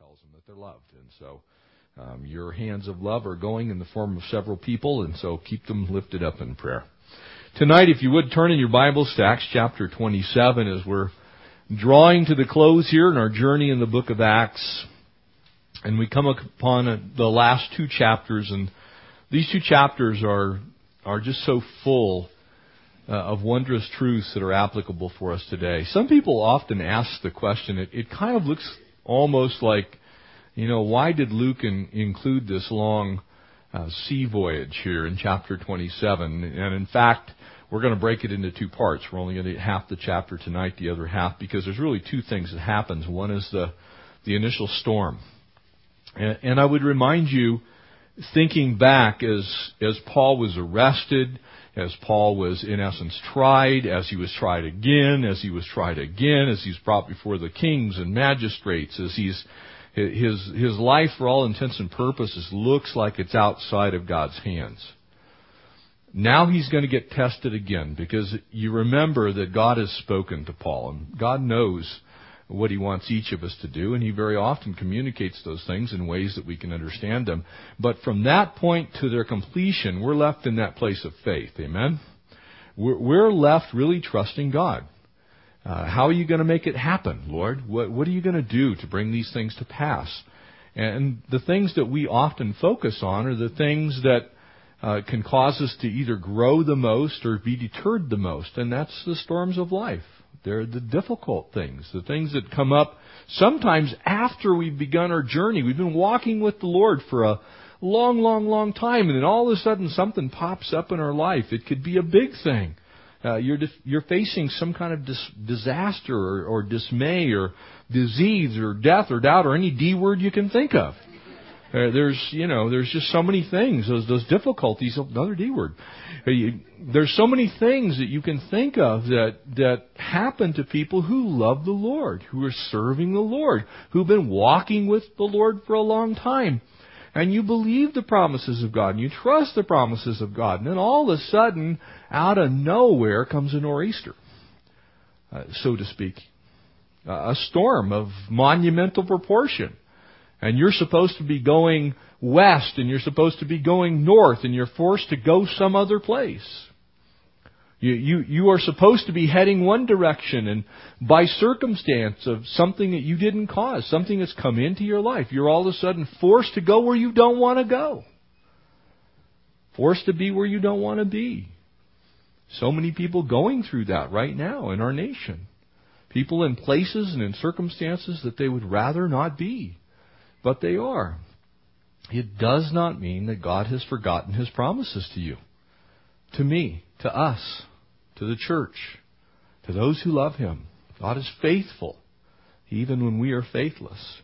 tells them that they're loved. And so um, your hands of love are going in the form of several people, and so keep them lifted up in prayer. Tonight, if you would turn in your Bibles to Acts chapter 27 as we're drawing to the close here in our journey in the book of Acts. And we come upon the last two chapters, and these two chapters are, are just so full uh, of wondrous truths that are applicable for us today. Some people often ask the question, it, it kind of looks almost like, you know, why did Luke in, include this long uh, sea voyage here in chapter 27? And in fact, we're going to break it into two parts. We're only going to get half the chapter tonight, the other half, because there's really two things that happens. One is the, the initial storm. And, and I would remind you, thinking back as, as Paul was arrested, as Paul was in essence tried, as he was tried again, as he was tried again, as he's brought before the kings and magistrates, as he's his his life for all intents and purposes looks like it's outside of God's hands. Now he's going to get tested again because you remember that God has spoken to Paul and God knows what he wants each of us to do and he very often communicates those things in ways that we can understand them. But from that point to their completion, we're left in that place of faith. Amen? We're left really trusting God. Uh, how are you going to make it happen, Lord? What, what are you going to do to bring these things to pass? And the things that we often focus on are the things that uh, can cause us to either grow the most or be deterred the most, and that's the storms of life. They're the difficult things, the things that come up sometimes after we've begun our journey. We've been walking with the Lord for a long, long, long time, and then all of a sudden something pops up in our life. It could be a big thing. Uh, you're you're facing some kind of dis- disaster or, or dismay or disease or death or doubt or any D word you can think of. Uh, there's, you know, there's just so many things, those, those difficulties, another D word. Uh, there's so many things that you can think of that, that happen to people who love the Lord, who are serving the Lord, who've been walking with the Lord for a long time. And you believe the promises of God, and you trust the promises of God, and then all of a sudden, out of nowhere comes a nor'easter, uh, so to speak. Uh, a storm of monumental proportion and you're supposed to be going west and you're supposed to be going north and you're forced to go some other place. You, you, you are supposed to be heading one direction and by circumstance of something that you didn't cause, something that's come into your life, you're all of a sudden forced to go where you don't want to go. Forced to be where you don't want to be. So many people going through that right now in our nation. People in places and in circumstances that they would rather not be but they are. It does not mean that God has forgotten His promises to you, to me, to us, to the church, to those who love Him. God is faithful, even when we are faithless.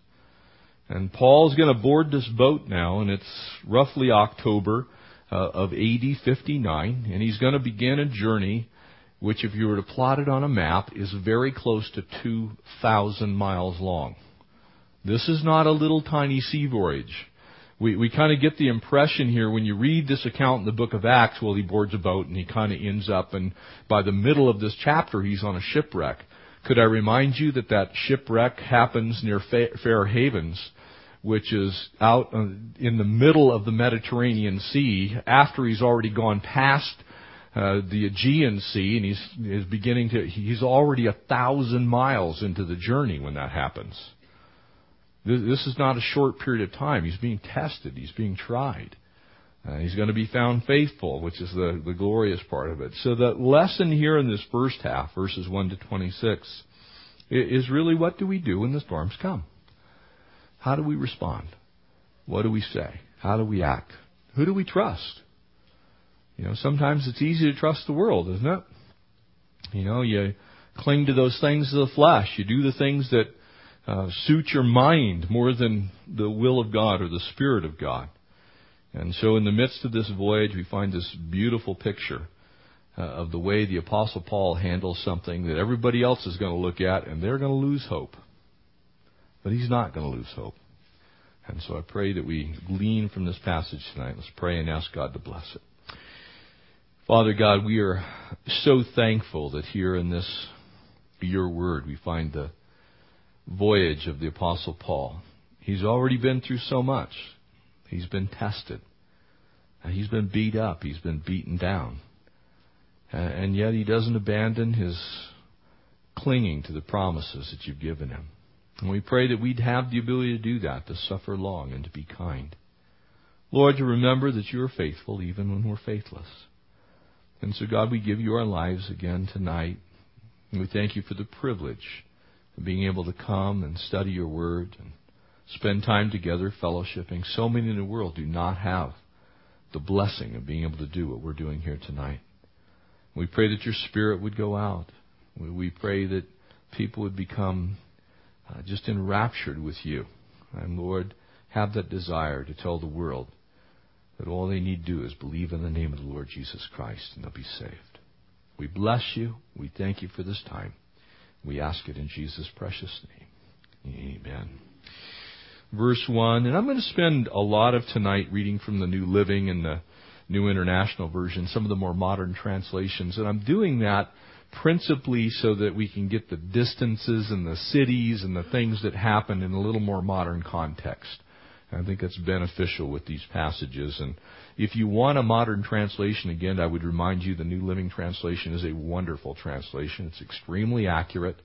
And Paul's going to board this boat now, and it's roughly October uh, of AD 59, and he's going to begin a journey which, if you were to plot it on a map, is very close to 2,000 miles long. This is not a little tiny sea voyage. We, we kind of get the impression here when you read this account in the book of Acts, well, he boards a boat and he kind of ends up, and by the middle of this chapter, he's on a shipwreck. Could I remind you that that shipwreck happens near Fair Havens, which is out uh, in the middle of the Mediterranean Sea after he's already gone past uh, the Aegean Sea, and he's, beginning to, he's already a thousand miles into the journey when that happens. This is not a short period of time. He's being tested. He's being tried. Uh, he's going to be found faithful, which is the, the glorious part of it. So the lesson here in this first half, verses 1 to 26, is really what do we do when the storms come? How do we respond? What do we say? How do we act? Who do we trust? You know, sometimes it's easy to trust the world, isn't it? You know, you cling to those things of the flesh. You do the things that uh, suit your mind more than the will of God or the Spirit of God. And so, in the midst of this voyage, we find this beautiful picture uh, of the way the Apostle Paul handles something that everybody else is going to look at and they're going to lose hope. But he's not going to lose hope. And so I pray that we glean from this passage tonight. Let's pray and ask God to bless it. Father God, we are so thankful that here in this, your word, we find the voyage of the Apostle Paul. He's already been through so much. He's been tested. He's been beat up. He's been beaten down. And yet he doesn't abandon his clinging to the promises that you've given him. And we pray that we'd have the ability to do that, to suffer long and to be kind. Lord, to remember that you are faithful even when we're faithless. And so, God, we give you our lives again tonight. And we thank you for the privilege being able to come and study your word and spend time together fellowshipping. So many in the world do not have the blessing of being able to do what we're doing here tonight. We pray that your spirit would go out. We pray that people would become uh, just enraptured with you. And Lord, have that desire to tell the world that all they need to do is believe in the name of the Lord Jesus Christ and they'll be saved. We bless you. We thank you for this time. We ask it in Jesus' precious name. Amen. Verse 1, and I'm going to spend a lot of tonight reading from the New Living and the New International Version, some of the more modern translations, and I'm doing that principally so that we can get the distances and the cities and the things that happen in a little more modern context. I think that's beneficial with these passages. And if you want a modern translation, again, I would remind you the New Living Translation is a wonderful translation. It's extremely accurate.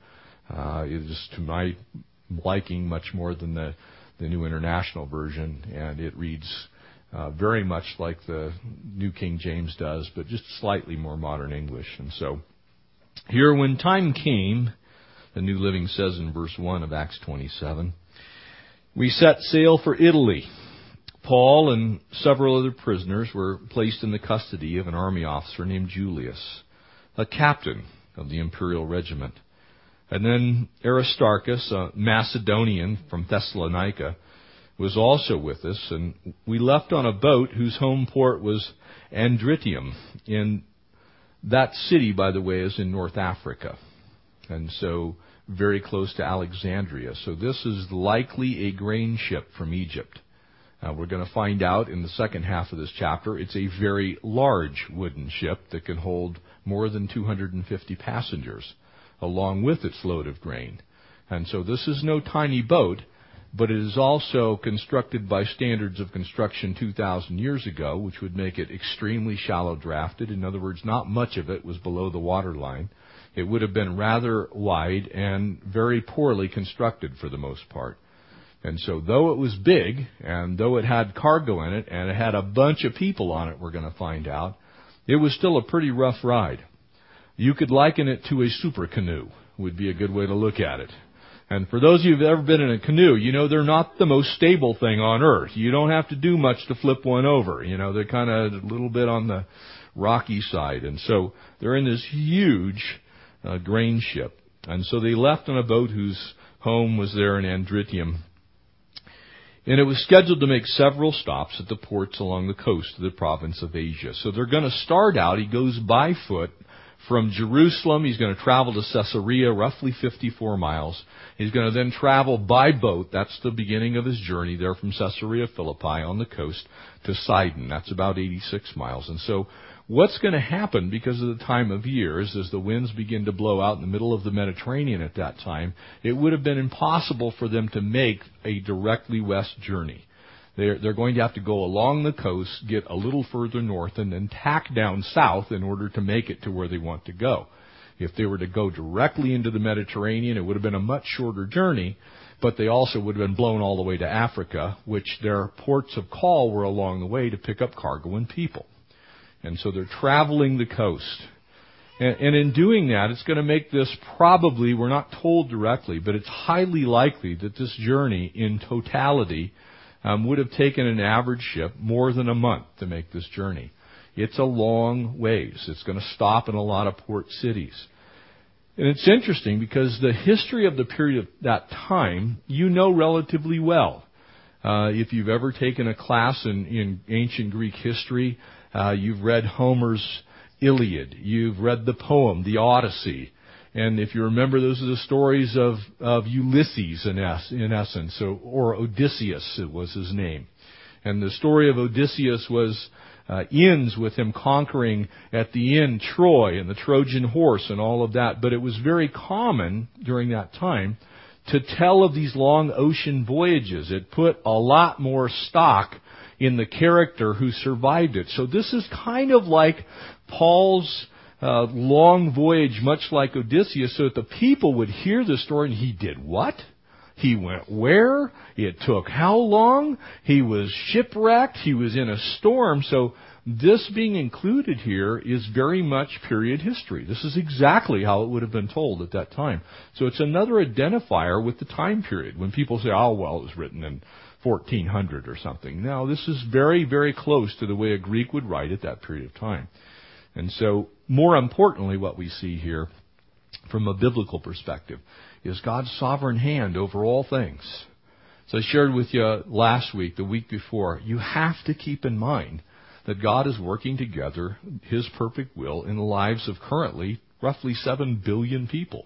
Uh, it is to my liking much more than the, the New International Version, and it reads uh, very much like the New King James does, but just slightly more modern English. And so, here, when time came, the New Living says in verse 1 of Acts 27, we set sail for Italy. Paul and several other prisoners were placed in the custody of an army officer named Julius, a captain of the imperial regiment. And then Aristarchus, a Macedonian from Thessalonica, was also with us, and we left on a boat whose home port was Adramyttium. In that city, by the way, is in North Africa. And so very close to Alexandria. So this is likely a grain ship from Egypt. Uh, we're going to find out in the second half of this chapter it's a very large wooden ship that can hold more than 250 passengers, along with its load of grain. And so this is no tiny boat, but it is also constructed by standards of construction 2,000 years ago, which would make it extremely shallow drafted. In other words, not much of it was below the waterline. It would have been rather wide and very poorly constructed for the most part. And so though it was big, and though it had cargo in it, and it had a bunch of people on it, we're going to find out, it was still a pretty rough ride. You could liken it to a super canoe, would be a good way to look at it. And for those of you who've ever been in a canoe, you know they're not the most stable thing on earth. You don't have to do much to flip one over. You know, they're kind of a little bit on the rocky side. And so they're in this huge uh, grain ship. And so they left on a boat whose home was there in Adramyttium. And it was scheduled to make several stops at the ports along the coast of the province of Asia. So they're going to start out, he goes by foot from Jerusalem. He's going to travel to Caesarea, roughly 54 miles. He's going to then travel by boat. That's the beginning of his journey there from Caesarea Philippi on the coast to Sidon. That's about 86 miles. And so What's going to happen because of the time of year is as the winds begin to blow out in the middle of the Mediterranean at that time, it would have been impossible for them to make a directly west journey. They're, they're going to have to go along the coast, get a little further north, and then tack down south in order to make it to where they want to go. If they were to go directly into the Mediterranean, it would have been a much shorter journey, but they also would have been blown all the way to Africa, which their ports of call were along the way to pick up cargo and people. And so they're traveling the coast. And, and in doing that, it's going to make this probably, we're not told directly, but it's highly likely that this journey in totality um, would have taken an average ship more than a month to make this journey. It's a long ways. It's going to stop in a lot of port cities. And it's interesting because the history of the period of that time you know relatively well. Uh, if you've ever taken a class in, in ancient Greek history, uh, you've read Homer's Iliad. You've read the poem, the Odyssey. And if you remember, those are the stories of, of Ulysses in, es- in essence, or, or Odysseus it was his name. And the story of Odysseus was uh, ends with him conquering at the end Troy and the Trojan horse and all of that. But it was very common during that time to tell of these long ocean voyages. It put a lot more stock in the character who survived it. So this is kind of like Paul's uh, long voyage, much like Odysseus, so that the people would hear the story and he did what? He went where? It took how long? He was shipwrecked. He was in a storm. So this being included here is very much period history. This is exactly how it would have been told at that time. So it's another identifier with the time period. When people say, oh, well, it was written in 1400 or something. Now, this is very, very close to the way a Greek would write at that period of time. And so, more importantly, what we see here from a biblical perspective is God's sovereign hand over all things. So I shared with you last week, the week before, you have to keep in mind that God is working together His perfect will in the lives of currently roughly 7 billion people.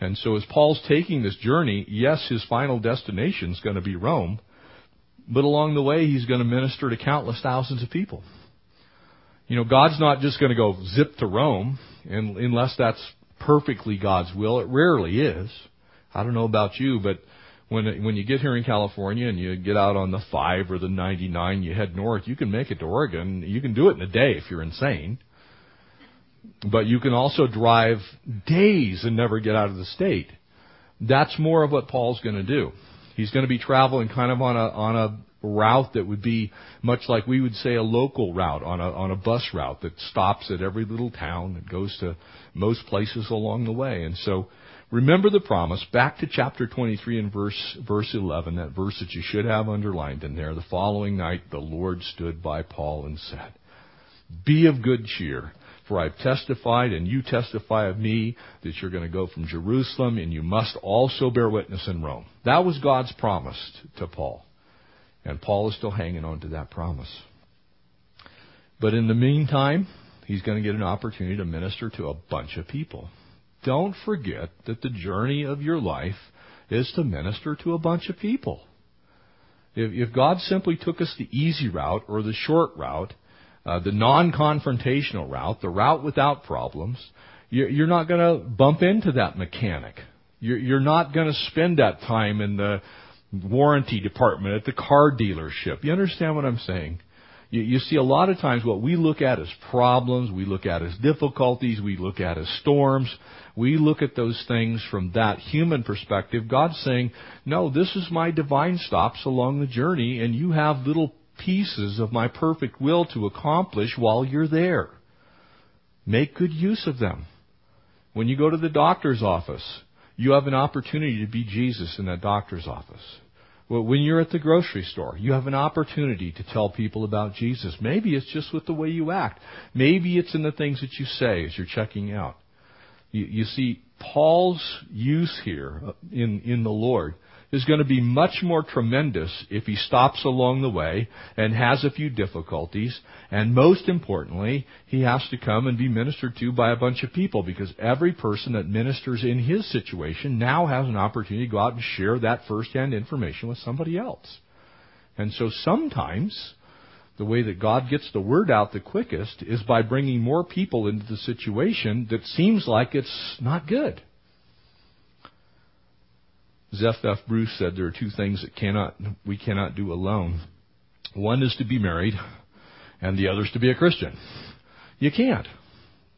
And so as Paul's taking this journey, yes, his final destination is going to be Rome, but along the way he's going to minister to countless thousands of people. You know, God's not just going to go zip to Rome, and unless that's perfectly God's will. It rarely is. I don't know about you, but when when you get here in California and you get out on the five or the 99, you head north. You can make it to Oregon. You can do it in a day if you're insane. But you can also drive days and never get out of the state. That's more of what Paul's going to do. He's going to be traveling kind of on a on a route that would be much like we would say a local route on a on a bus route that stops at every little town and goes to most places along the way. And so remember the promise back to chapter 23 and verse verse 11 that verse that you should have underlined in there the following night the Lord stood by Paul and said be of good cheer for I've testified and you testify of me that you're going to go from Jerusalem and you must also bear witness in Rome. That was God's promise to Paul. And Paul is still hanging on to that promise. But in the meantime, he's going to get an opportunity to minister to a bunch of people. Don't forget that the journey of your life is to minister to a bunch of people. If, God simply took us the easy route or the short route, uh, the non-confrontational route, the route without problems, you're, you're not going to bump into that mechanic. You're, you're not going to spend that time in the warranty department at the car dealership. You understand what I'm saying? You, you see, a lot of times what we look at as problems, we look at as difficulties, we look at as storms, we look at those things from that human perspective. God's saying, no, this is my divine stops along the journey, and you have little pieces of my perfect will to accomplish while you're there. Make good use of them. When you go to the doctor's office, you have an opportunity to be Jesus in that doctor's office. When you're at the grocery store, you have an opportunity to tell people about Jesus. Maybe it's just with the way you act. Maybe it's in the things that you say as you're checking out. You, you see, Paul's use here in, in the Lord is going to be much more tremendous if he stops along the way and has a few difficulties. And most importantly, he has to come and be ministered to by a bunch of people because every person that ministers in his situation now has an opportunity to go out and share that firsthand information with somebody else. And so sometimes, the way that God gets the word out the quickest is by bringing more people into the situation that seems like it's not good. F.F. Bruce said there are two things that cannot we cannot do alone. One is to be married, and the other is to be a Christian. You can't.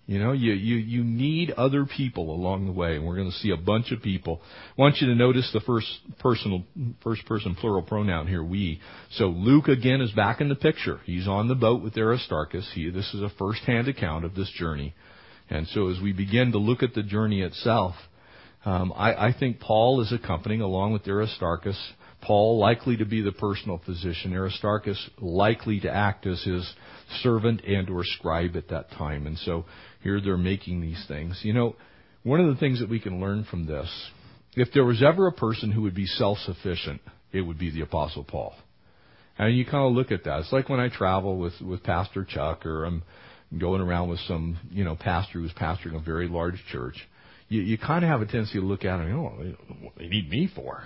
You know, you, you, you need other people along the way, and we're going to see a bunch of people. I want you to notice the first personal, first person plural pronoun here, we. So Luke again is back in the picture. He's on the boat with Aristarchus. He, this is a first-hand account of this journey. And so as we begin to look at the journey itself, um, I, I think Paul is accompanying along with Aristarchus. Paul likely to be the personal physician, Aristarchus likely to act as his servant and or scribe at that time. And so here they're making these things. You know, one of the things that we can learn from this, if there was ever a person who would be self-sufficient, it would be the Apostle Paul. And you kind of look at that. It's like when I travel with, with Pastor Chuck or I'm going around with some, you know, pastor who's pastoring a very large church you, you kind of have a tendency to look at them, oh, what they need me for?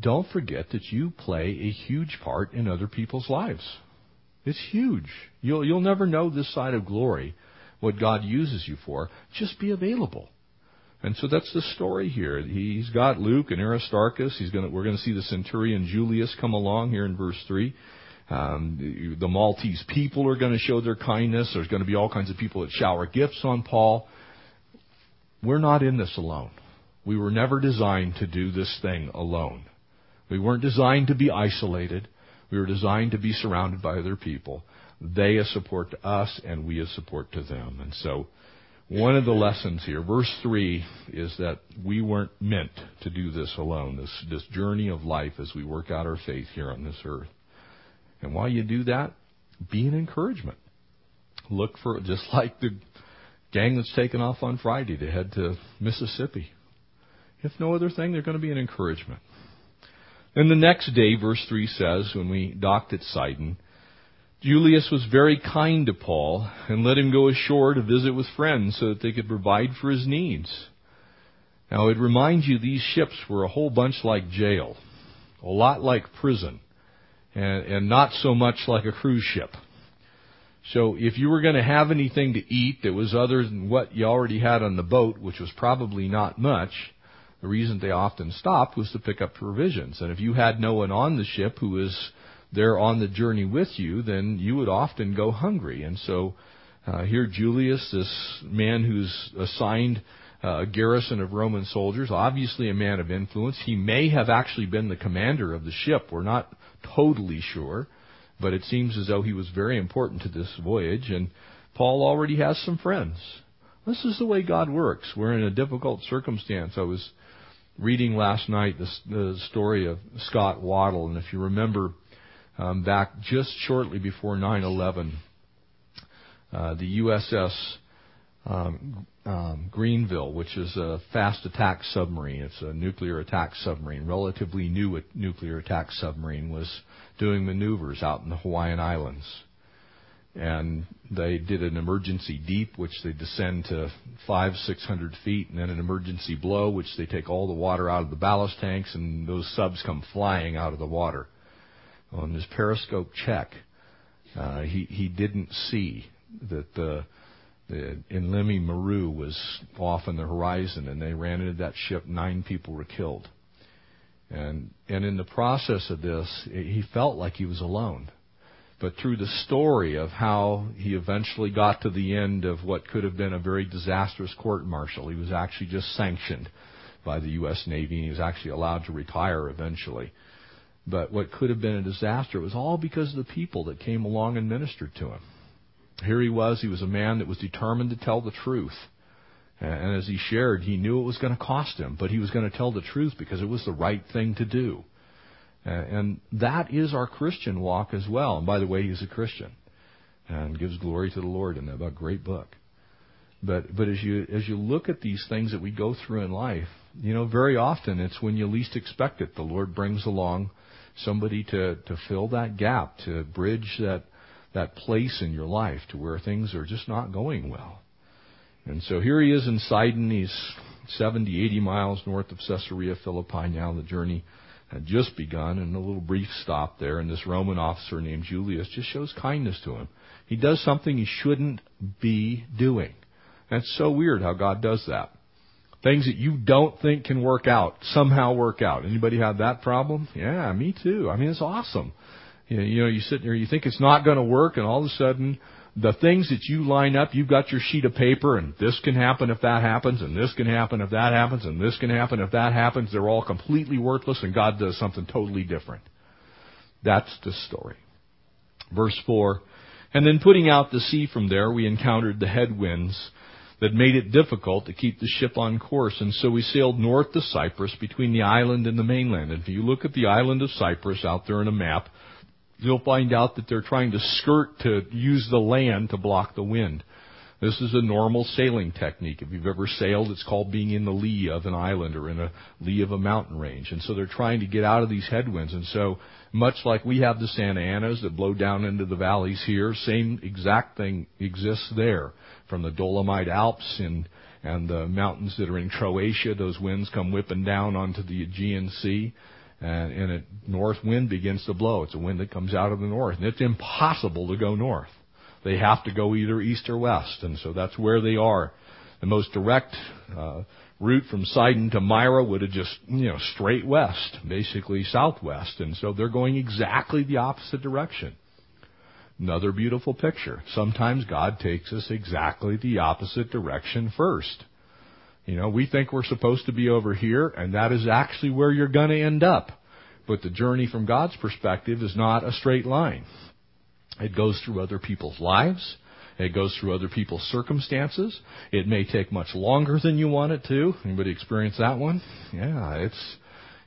Don't forget that you play a huge part in other people's lives. It's huge. You'll, you'll never know this side of glory, what God uses you for. Just be available. And so that's the story here. He's got Luke and Aristarchus. He's to, we're going to see the centurion Julius come along here in verse 3. Um, the Maltese people are going to show their kindness. There's going to be all kinds of people that shower gifts on Paul. We're not in this alone. We were never designed to do this thing alone. We weren't designed to be isolated. We were designed to be surrounded by other people. They a support to us and we a support to them. And so one of the lessons here, verse 3, is that we weren't meant to do this alone, this, this journey of life as we work out our faith here on this earth. And while you do that, be an encouragement. Look for, just like the gang that's taken off on Friday to head to Mississippi. If no other thing, they're going to be an encouragement. Then the next day, verse 3 says, when we docked at Sidon, Julius was very kind to Paul and let him go ashore to visit with friends so that they could provide for his needs. Now it reminds you these ships were a whole bunch like jail, a lot like prison, and, and not so much like a cruise ship. So if you were going to have anything to eat that was other than what you already had on the boat, which was probably not much, the reason they often stopped was to pick up provisions. And if you had no one on the ship who was there on the journey with you, then you would often go hungry. And so uh, here Julius, this man who's assigned uh, a garrison of Roman soldiers, obviously a man of influence. He may have actually been the commander of the ship. We're not totally sure, but it seems as though he was very important to this voyage. And Paul already has some friends. This is the way God works. We're in a difficult circumstance. I was reading last night the, the story of Scott Waddle, and if you remember um, back just shortly before 9/11, uh, the USS um, um, Greeneville, which is a fast attack submarine, it's a nuclear attack submarine, relatively new nuclear attack submarine, was doing maneuvers out in the Hawaiian Islands. And they did an emergency deep, which they descend to five, six hundred feet, and then an emergency blow, which they take all the water out of the ballast tanks, and those subs come flying out of the water. On his periscope check, uh, he he didn't see that the Uh, the Ehime Maru was off on the horizon, and they ran into that ship. Nine people were killed, and and in the process of this, he felt like he was alone but through the story of how he eventually got to the end of what could have been a very disastrous court martial. He was actually just sanctioned by the U.S. Navy and he was actually allowed to retire eventually. But what could have been a disaster, was all because of the people that came along and ministered to him. Here he was, he was a man that was determined to tell the truth. And as he shared, he knew it was going to cost him, but he was going to tell the truth because it was the right thing to do. And that is our Christian walk as well. And by the way, he's a Christian and gives glory to the Lord in that great book. But but as you as you look at these things that we go through in life, you know, very often it's when you least expect it. The Lord brings along somebody to to fill that gap, to bridge that that place in your life to where things are just not going well. And so here he is in Sidon. He's 70, 80 miles north of Caesarea Philippi now. The journey had just begun, and a little brief stop there, and this Roman officer named Julius just shows kindness to him. He does something he shouldn't be doing. That's so weird how God does that. Things that you don't think can work out somehow work out. Anybody have that problem? Yeah, me too. I mean, it's awesome. You know, you, sit there, you think it's not going to work, and all of a sudden, the things that you line up, you've got your sheet of paper and this can happen if that happens and this can happen if that happens and this can happen if that happens. They're all completely worthless and God does something totally different. That's the story. Verse 4. And then putting out the sea from there, we encountered the headwinds that made it difficult to keep the ship on course. And so we sailed north to Cyprus between the island and the mainland. And if you look at the island of Cyprus out there on a map, you'll find out that they're trying to skirt to use the land to block the wind. This is a normal sailing technique. If you've ever sailed, it's called being in the lee of an island or in a lee of a mountain range. And so they're trying to get out of these headwinds. And so, much like we have the Santa Anas that blow down into the valleys here, same exact thing exists there. From the Dolomite Alps and, and the mountains that are in Croatia, those winds come whipping down onto the Aegean Sea and, and a north wind begins to blow. It's a wind that comes out of the north, and it's impossible to go north. They have to go either east or west, and so that's where they are. The most direct uh, route from Sidon to Myra would have just, you know, straight west, basically southwest. And so they're going exactly the opposite direction. Another beautiful picture. Sometimes God takes us exactly the opposite direction first. You know, we think we're supposed to be over here, and that is actually where you're going to end up. But the journey from God's perspective is not a straight line. It goes through other people's lives. It goes through other people's circumstances. It may take much longer than you want it to. Anybody experience that one? Yeah, it's,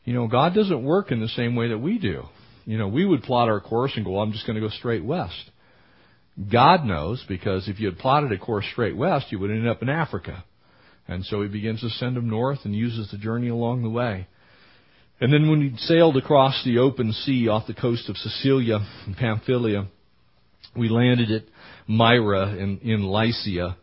you know, God doesn't work in the same way that we do. You know, we would plot our course and go, well, I'm just going to go straight west. God knows because if you had plotted a course straight west, you would end up in Africa. And so he begins to send them north and uses the journey along the way. And then when he sailed across the open sea off the coast of Cilicia and Pamphylia, we landed at Myra in, in Lycia.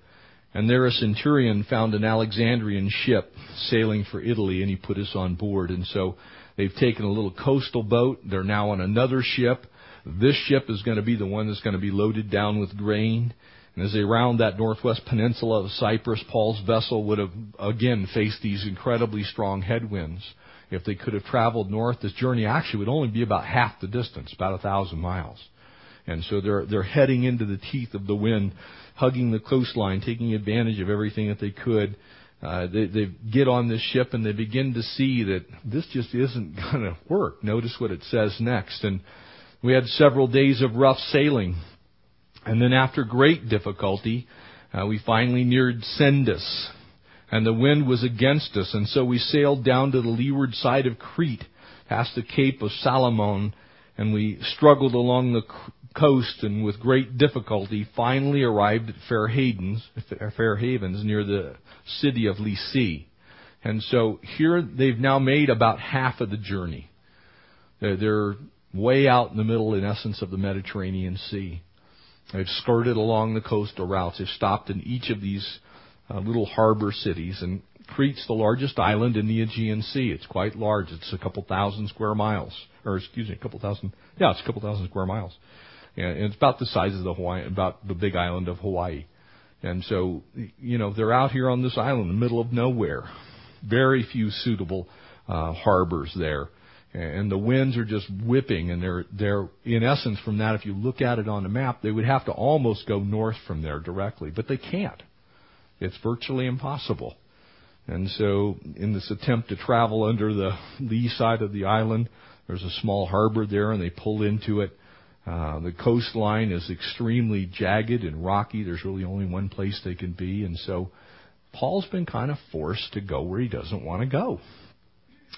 And there a centurion found an Alexandrian ship sailing for Italy and he put us on board. And so they've taken a little coastal boat. They're now on another ship. This ship is going to be the one that's going to be loaded down with grain. And as they round that northwest peninsula of Cyprus, Paul's vessel would have again faced these incredibly strong headwinds. If they could have traveled north, this journey actually would only be about half the distance, about a thousand miles. And so they're, they're heading into the teeth of the wind, hugging the coastline, taking advantage of everything that they could. Uh, they, they get on this ship and they begin to see that this just isn't going to work. Notice what it says next. And we had several days of rough sailing. And then after great difficulty, uh, we finally neared Cnidus. And the wind was against us. And so we sailed down to the leeward side of Crete, past the Cape of Salmone, and we struggled along the coast and with great difficulty finally arrived at Fair Havens, Fair Havens near the city of Lasea. And so here they've now made about half of the journey. They're way out in the middle, in essence, of the Mediterranean Sea. They've skirted along the coastal routes. They've stopped in each of these uh, little harbor cities. And Crete's the largest island in the Aegean Sea. It's quite large. It's a couple thousand square miles. Or, excuse me, a couple thousand. Yeah, it's a couple thousand square miles. And it's about the size of the Hawaii, about the big island of Hawaii. And so, you know, they're out here on this island in the middle of nowhere. Very few suitable uh, harbors there. And the winds are just whipping and they're, they're, in essence from that, if you look at it on a map, they would have to almost go north from there directly, but they can't. It's virtually impossible. And so, in this attempt to travel under the lee side of the island, there's a small harbor there and they pull into it. Uh, the coastline is extremely jagged and rocky. There's really only one place they can be, and so Paul's been kind of forced to go where he doesn't want to go,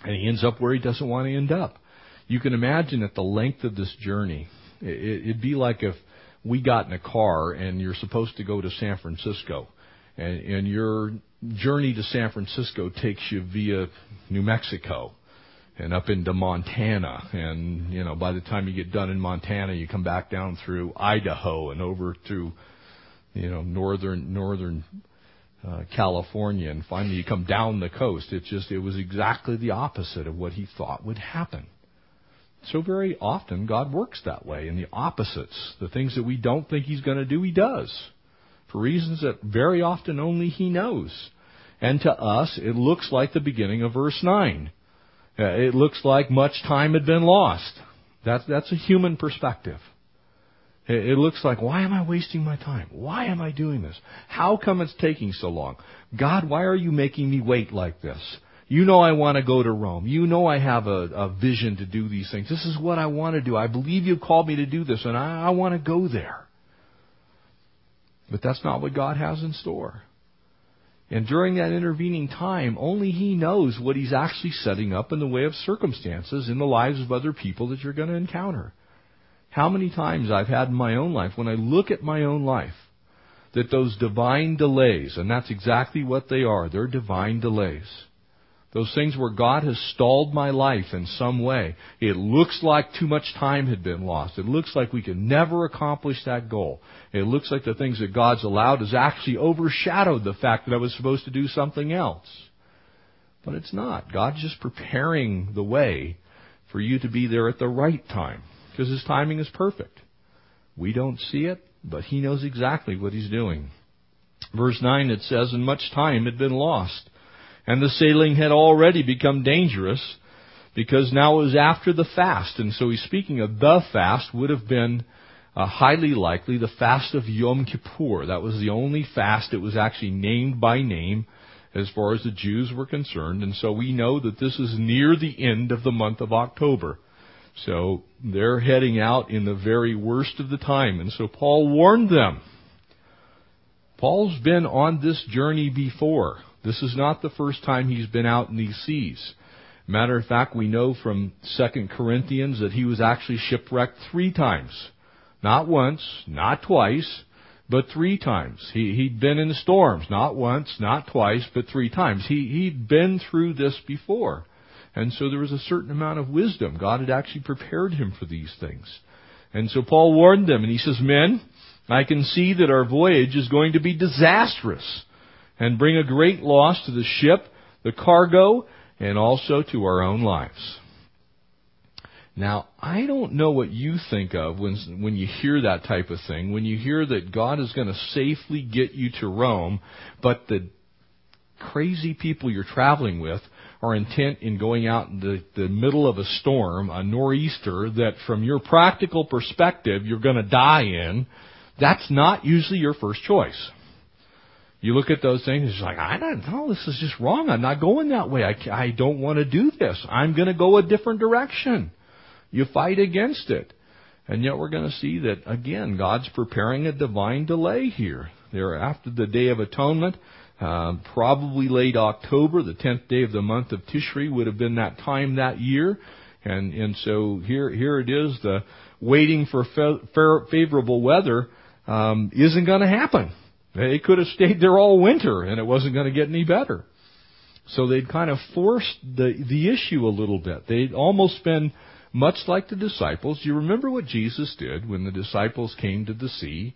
and he ends up where he doesn't want to end up. You can imagine at the length of this journey, it, it'd be like if we got in a car and you're supposed to go to San Francisco, and, and your journey to San Francisco takes you via New Mexico and up into Montana. And, you know, by the time you get done in Montana, you come back down through Idaho and over through, you know, northern, northern, uh, California and finally you come down the coast. It just, it was exactly the opposite of what he thought would happen. So very often God works that way in the opposites. The things that we don't think He's going to do, He does. For reasons that very often only He knows. And to us, it looks like the beginning of verse 9. Uh, it looks like much time had been lost. That's, that's a human perspective. It, looks like, why am I wasting my time? Why am I doing this? How come it's taking so long? God, why are you making me wait like this? You know I want to go to Rome. You know I have a, a vision to do these things. This is what I want to do. I believe you've called me to do this, and I, I want to go there. But that's not what God has in store. And during that intervening time, only He knows what He's actually setting up in the way of circumstances in the lives of other people that you're going to encounter. How many times I've had in my own life, when I look at my own life, that those divine delays, and that's exactly what they are, they're divine delays those things where God has stalled my life in some way. It looks like too much time had been lost. It looks like we could never accomplish that goal. It looks like the things that God's allowed has actually overshadowed the fact that I was supposed to do something else. But it's not. God's just preparing the way for you to be there at the right time. Because His timing is perfect. We don't see it, but He knows exactly what He's doing. Verse 9 it says, And much time had been lost And the sailing had already become dangerous because now it was after the fast. And so he's speaking of the fast would have been uh, highly likely the fast of Yom Kippur. That was the only fast that was actually named by name as far as the Jews were concerned. And so we know that this is near the end of the month of October. So they're heading out in the very worst of the time. And so Paul warned them. Paul's been on this journey before. This is not the first time he's been out in these seas. Matter of fact, we know from 2 Corinthians that he was actually shipwrecked three times. Not once, not twice, but three times. He, he'd been in storms, not once, not twice, but three times. He, he'd been through this before. And so there was a certain amount of wisdom. God had actually prepared him for these things. And so Paul warned them, and he says, Men, I can see that our voyage is going to be disastrous and bring a great loss to the ship, the cargo, and also to our own lives. Now, I don't know what you think of when, when you hear that type of thing, when you hear that God is going to safely get you to Rome, but the crazy people you're traveling with are intent in going out in the, the middle of a storm, a nor'easter, that from your practical perspective you're going to die in, that's not usually your first choice. You look at those things, it's like, I don't know, this is just wrong. I'm not going that way. I, I don't want to do this. I'm going to go a different direction. You fight against it. And yet we're going to see that, again, God's preparing a divine delay here. There after the Day of Atonement, uh, probably late October, the 10th day of the month of Tishri would have been that time that year. And, and so here, here it is, the waiting for fa- favorable weather, um, isn't going to happen. They could have stayed there all winter and it wasn't going to get any better. So they'd kind of forced the, the issue a little bit. They'd almost been much like the disciples. You remember what Jesus did when the disciples came to the sea?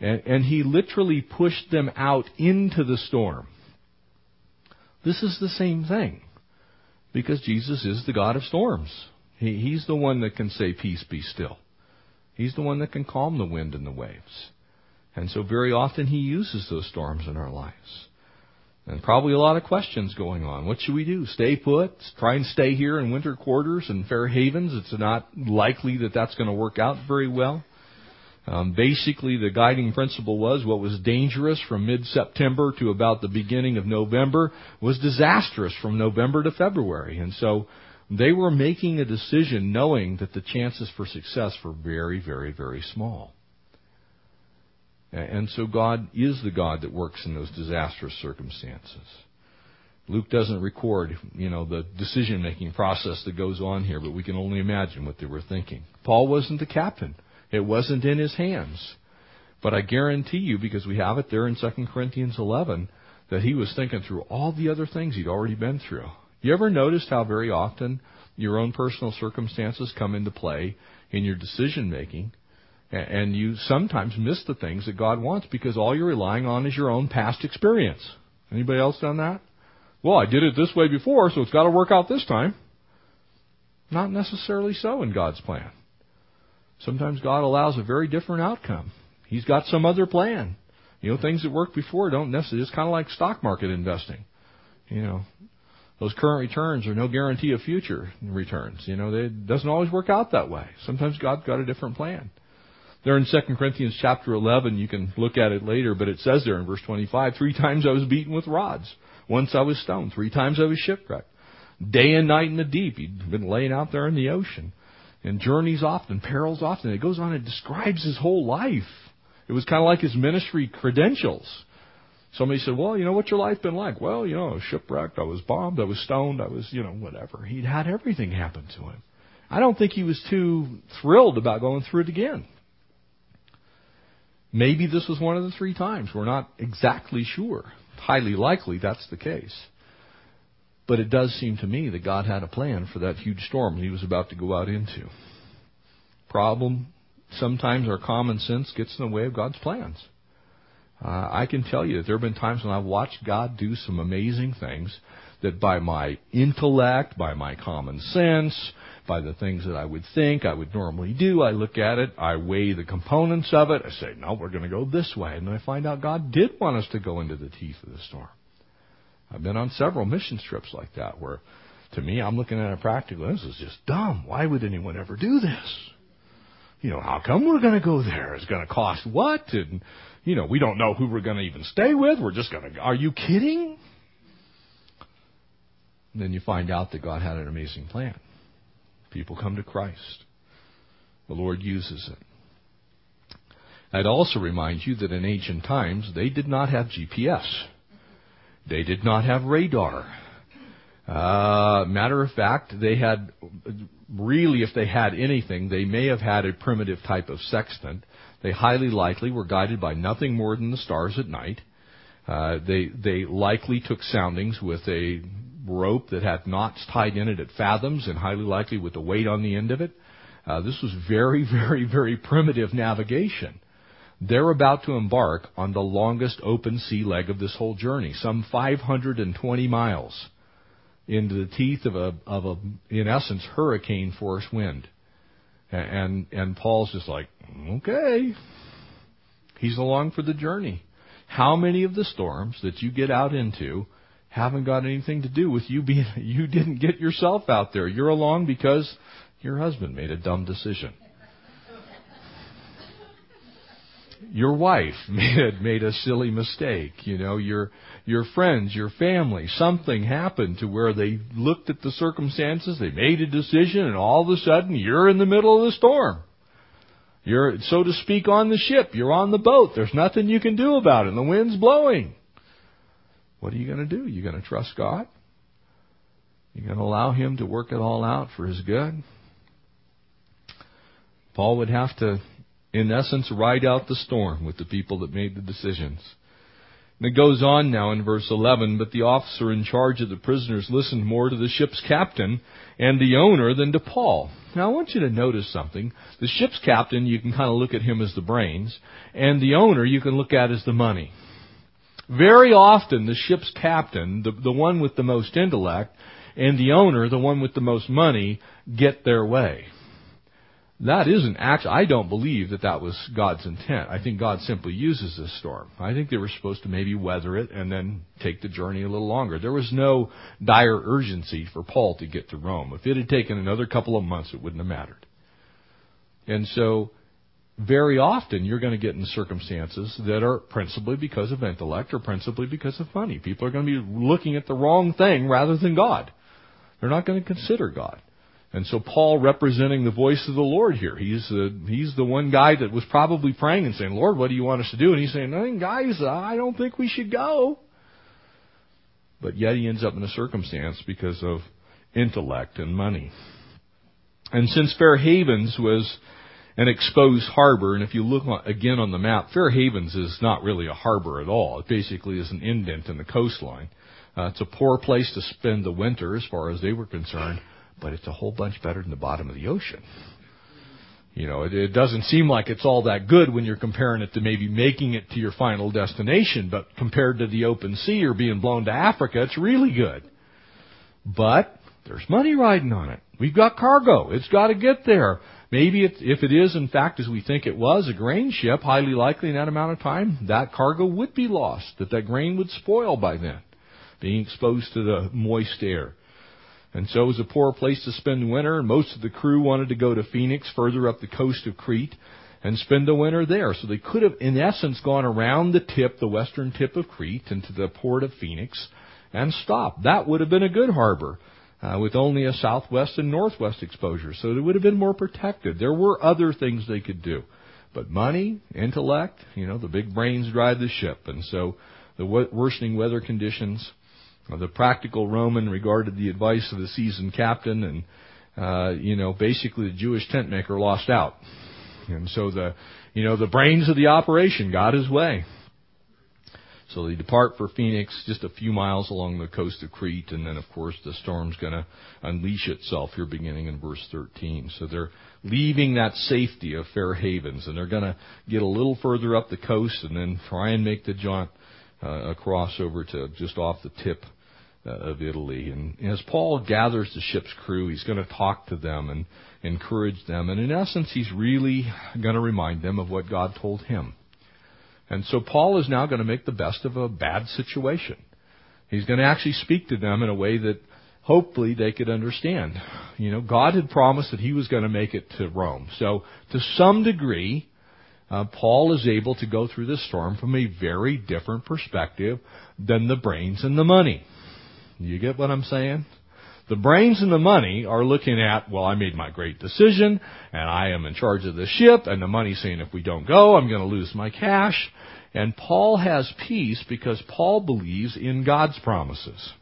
And, and he literally pushed them out into the storm. This is the same thing. Because Jesus is the God of storms. He, he's the one that can say, Peace, be still. He's the one that can calm the wind and the waves. And so very often he uses those storms in our lives. And probably a lot of questions going on. What should we do? Stay put? Try and stay here in winter quarters and Fair Havens? It's not likely that that's going to work out very well. Um, basically, the guiding principle was what was dangerous from mid-September to about the beginning of November was disastrous from November to February. And so they were making a decision knowing that the chances for success were very, very, very small. And so God is the God that works in those disastrous circumstances. Luke doesn't record, you know, the decision making process that goes on here, but we can only imagine what they were thinking. Paul wasn't the captain. It wasn't in his hands. But I guarantee you, because we have it there in 2 Corinthians 11, that he was thinking through all the other things he'd already been through. You ever noticed how very often your own personal circumstances come into play in your decision making? And you sometimes miss the things that God wants because all you're relying on is your own past experience. Anybody else done that? Well, I did it this way before, so it's got to work out this time. Not necessarily so in God's plan. Sometimes God allows a very different outcome. He's got some other plan. You know, things that worked before don't necessarily, it's kind of like stock market investing. You know, those current returns are no guarantee of future returns. You know, it doesn't always work out that way. Sometimes God's got a different plan. There in 2 Corinthians chapter 11, you can look at it later, but it says there in verse 25, three times I was beaten with rods. Once I was stoned. Three times I was shipwrecked. Day and night in the deep. He'd been laying out there in the ocean. And journeys often, perils often. It goes on and describes his whole life. It was kind of like his ministry credentials. Somebody said, well, you know, what's your life been like? Well, you know, I was shipwrecked, I was bombed, I was stoned, I was, you know, whatever. He'd had everything happen to him. I don't think he was too thrilled about going through it again. Maybe this was one of the three times. We're not exactly sure. Highly likely that's the case. But it does seem to me that God had a plan for that huge storm he was about to go out into. Problem, sometimes our common sense gets in the way of God's plans. Uh, I can tell you that there have been times when I've watched God do some amazing things that by my intellect, by my common sense, by the things that I would think I would normally do, I look at it, I weigh the components of it, I say, no, we're going to go this way. And then I find out God did want us to go into the teeth of the storm. I've been on several mission trips like that where, to me, I'm looking at it practically. This is just dumb. Why would anyone ever do this? You know, how come we're going to go there? It's going to cost what? And, you know, we don't know who we're going to even stay with. We're just going to, are you kidding? And then you find out that God had an amazing plan. People come to Christ. The Lord uses it. I'd also remind you that in ancient times, they did not have GPS. They did not have radar. Uh, matter of fact, they had, really, if they had anything, they may have had a primitive type of sextant. They highly likely were guided by nothing more than the stars at night. Uh, they, they likely took soundings with a rope that had knots tied in it at fathoms and highly likely with a weight on the end of it. Uh, this was very, very, very primitive navigation. They're about to embark on the longest open sea leg of this whole journey, some 520 miles into the teeth of a, of a, in essence, hurricane force wind. And, and Paul's just like, okay. He's along for the journey. How many of the storms that you get out into haven't got anything to do with you being, you didn't get yourself out there. You're along because your husband made a dumb decision. Your wife made made a silly mistake. You know, your your friends, your family, something happened to where they looked at the circumstances, they made a decision, and all of a sudden you're in the middle of the storm. You're, so to speak, on the ship. You're on the boat. There's nothing you can do about it. And the wind's blowing. What are you going to do? You're going to trust God? You're going to allow Him to work it all out for His good? Paul would have to in essence, ride out the storm with the people that made the decisions. And it goes on now in verse 11, but the officer in charge of the prisoners listened more to the ship's captain and the owner than to Paul. Now I want you to notice something. The ship's captain, you can kind of look at him as the brains, and the owner you can look at as the money. Very often the ship's captain, the, the one with the most intellect, and the owner, the one with the most money, get their way. That isn't actually, I don't believe that that was God's intent. I think God simply uses this storm. I think they were supposed to maybe weather it and then take the journey a little longer. There was no dire urgency for Paul to get to Rome. If it had taken another couple of months, it wouldn't have mattered. And so, very often you're going to get in circumstances that are principally because of intellect or principally because of money. People are going to be looking at the wrong thing rather than God. They're not going to consider God. And so Paul representing the voice of the Lord here. He's the, he's the one guy that was probably praying and saying, Lord, what do you want us to do? And he's saying, guys, I don't think we should go. But yet he ends up in a circumstance because of intellect and money. And since Fair Havens was an exposed harbor, and if you look again on the map, Fair Havens is not really a harbor at all. It basically is an indent in the coastline. Uh, it's a poor place to spend the winter as far as they were concerned but it's a whole bunch better than the bottom of the ocean. You know, it, it doesn't seem like it's all that good when you're comparing it to maybe making it to your final destination, but compared to the open sea or being blown to Africa, it's really good. But there's money riding on it. We've got cargo. It's got to get there. Maybe it, if it is, in fact, as we think it was, a grain ship, highly likely in that amount of time, that cargo would be lost, that that grain would spoil by then, being exposed to the moist air. And so it was a poor place to spend the winter, and most of the crew wanted to go to Phoenix, further up the coast of Crete, and spend the winter there. So they could have, in essence, gone around the tip, the western tip of Crete, into the port of Phoenix, and stopped. That would have been a good harbor. Uh, with only a southwest and northwest exposure, so it would have been more protected. There were other things they could do, but money, intellect, you know, the big brains drive the ship, and so the worsening weather conditions the practical Roman regarded the advice of the seasoned captain, and uh, you know, basically the Jewish tent maker lost out. And so the, you know, the brains of the operation got his way. So they depart for Phoenix, just a few miles along the coast of Crete, and then of course the storm's going to unleash itself here beginning in verse 13. So they're leaving that safety of Fair Havens, and they're going to get a little further up the coast and then try and make the jaunt uh, across over to just off the tip uh, of Italy. And as Paul gathers the ship's crew, he's going to talk to them and encourage them. And in essence, he's really going to remind them of what God told him. And so Paul is now going to make the best of a bad situation. He's going to actually speak to them in a way that hopefully they could understand. You know, God had promised that he was going to make it to Rome. So, to some degree, uh, Paul is able to go through this storm from a very different perspective than the brains and the money. You get what I'm saying? The brains and the money are looking at, well, I made my great decision, and I am in charge of the ship, and the money's saying if we don't go, I'm going to lose my cash. And Paul has peace because Paul believes in God's promises.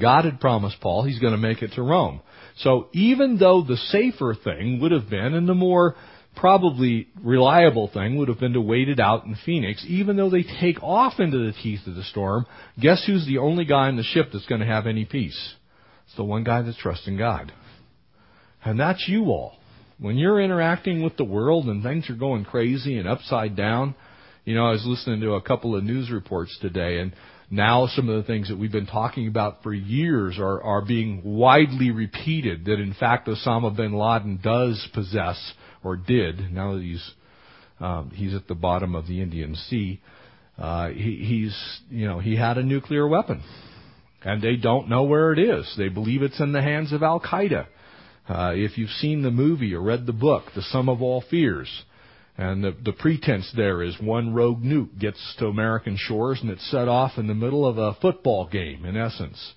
God had promised Paul he's going to make it to Rome. So even though the safer thing would have been, and the more probably reliable thing would have been to wait it out in Phoenix, even though they take off into the teeth of the storm, guess who's the only guy in the ship that's going to have any peace? It's the one guy that's trusting God. And that's you all. When you're interacting with the world and things are going crazy and upside down, you know, I was listening to a couple of news reports today and now some of the things that we've been talking about for years are, are being widely repeated that in fact Osama bin Laden does possess or did now that he's um, he's at the bottom of the Indian Sea. Uh, he, he's you know he had a nuclear weapon, and they don't know where it is. They believe it's in the hands of Al Qaeda. Uh, if you've seen the movie or read the book, The Sum of All Fears, and the, the pretense there is one rogue nuke gets to American shores and it's set off in the middle of a football game, in essence.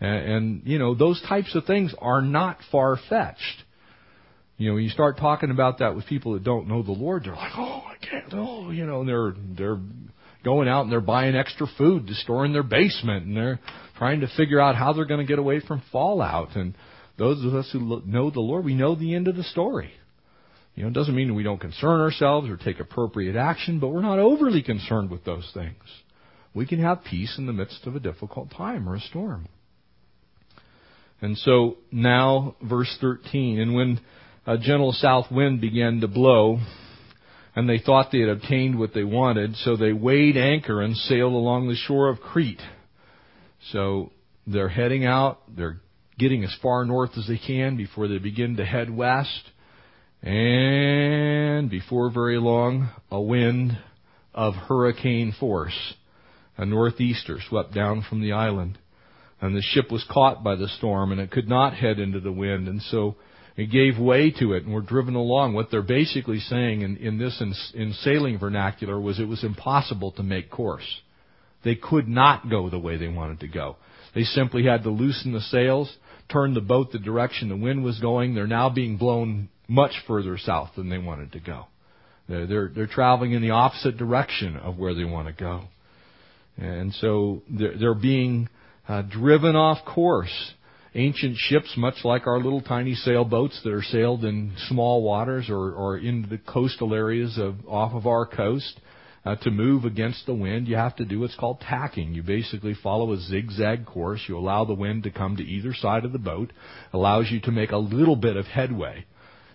And, and you know, those types of things are not far fetched. You know, when you start talking about that with people that don't know the Lord, they're like, "Oh, I can't." Oh, you know, and they're they're going out and they're buying extra food to store in their basement, and they're trying to figure out how they're going to get away from fallout. And those of us who know the Lord, we know the end of the story. You know, it doesn't mean we don't concern ourselves or take appropriate action, but we're not overly concerned with those things. We can have peace in the midst of a difficult time or a storm. And so now, verse 13, and when a gentle south wind began to blow, and they thought they had obtained what they wanted, so they weighed anchor and sailed along the shore of Crete. So they're heading out, they're getting as far north as they can before they begin to head west. And before very long, a wind of hurricane force, a northeaster, swept down from the island. And the ship was caught by the storm and it could not head into the wind. And so it gave way to it and were driven along. What they're basically saying in, in this in, in sailing vernacular was it was impossible to make course. They could not go the way they wanted to go. They simply had to loosen the sails, turn the boat the direction the wind was going. They're now being blown much further south than they wanted to go. They're, they're, they're traveling in the opposite direction of where they want to go. And so they're, they're being uh, driven off course. Ancient ships, much like our little tiny sailboats that are sailed in small waters or, or into the coastal areas of off of our coast, uh, to move against the wind, you have to do what's called tacking. You basically follow a zigzag course. You allow the wind to come to either side of the boat, allows you to make a little bit of headway.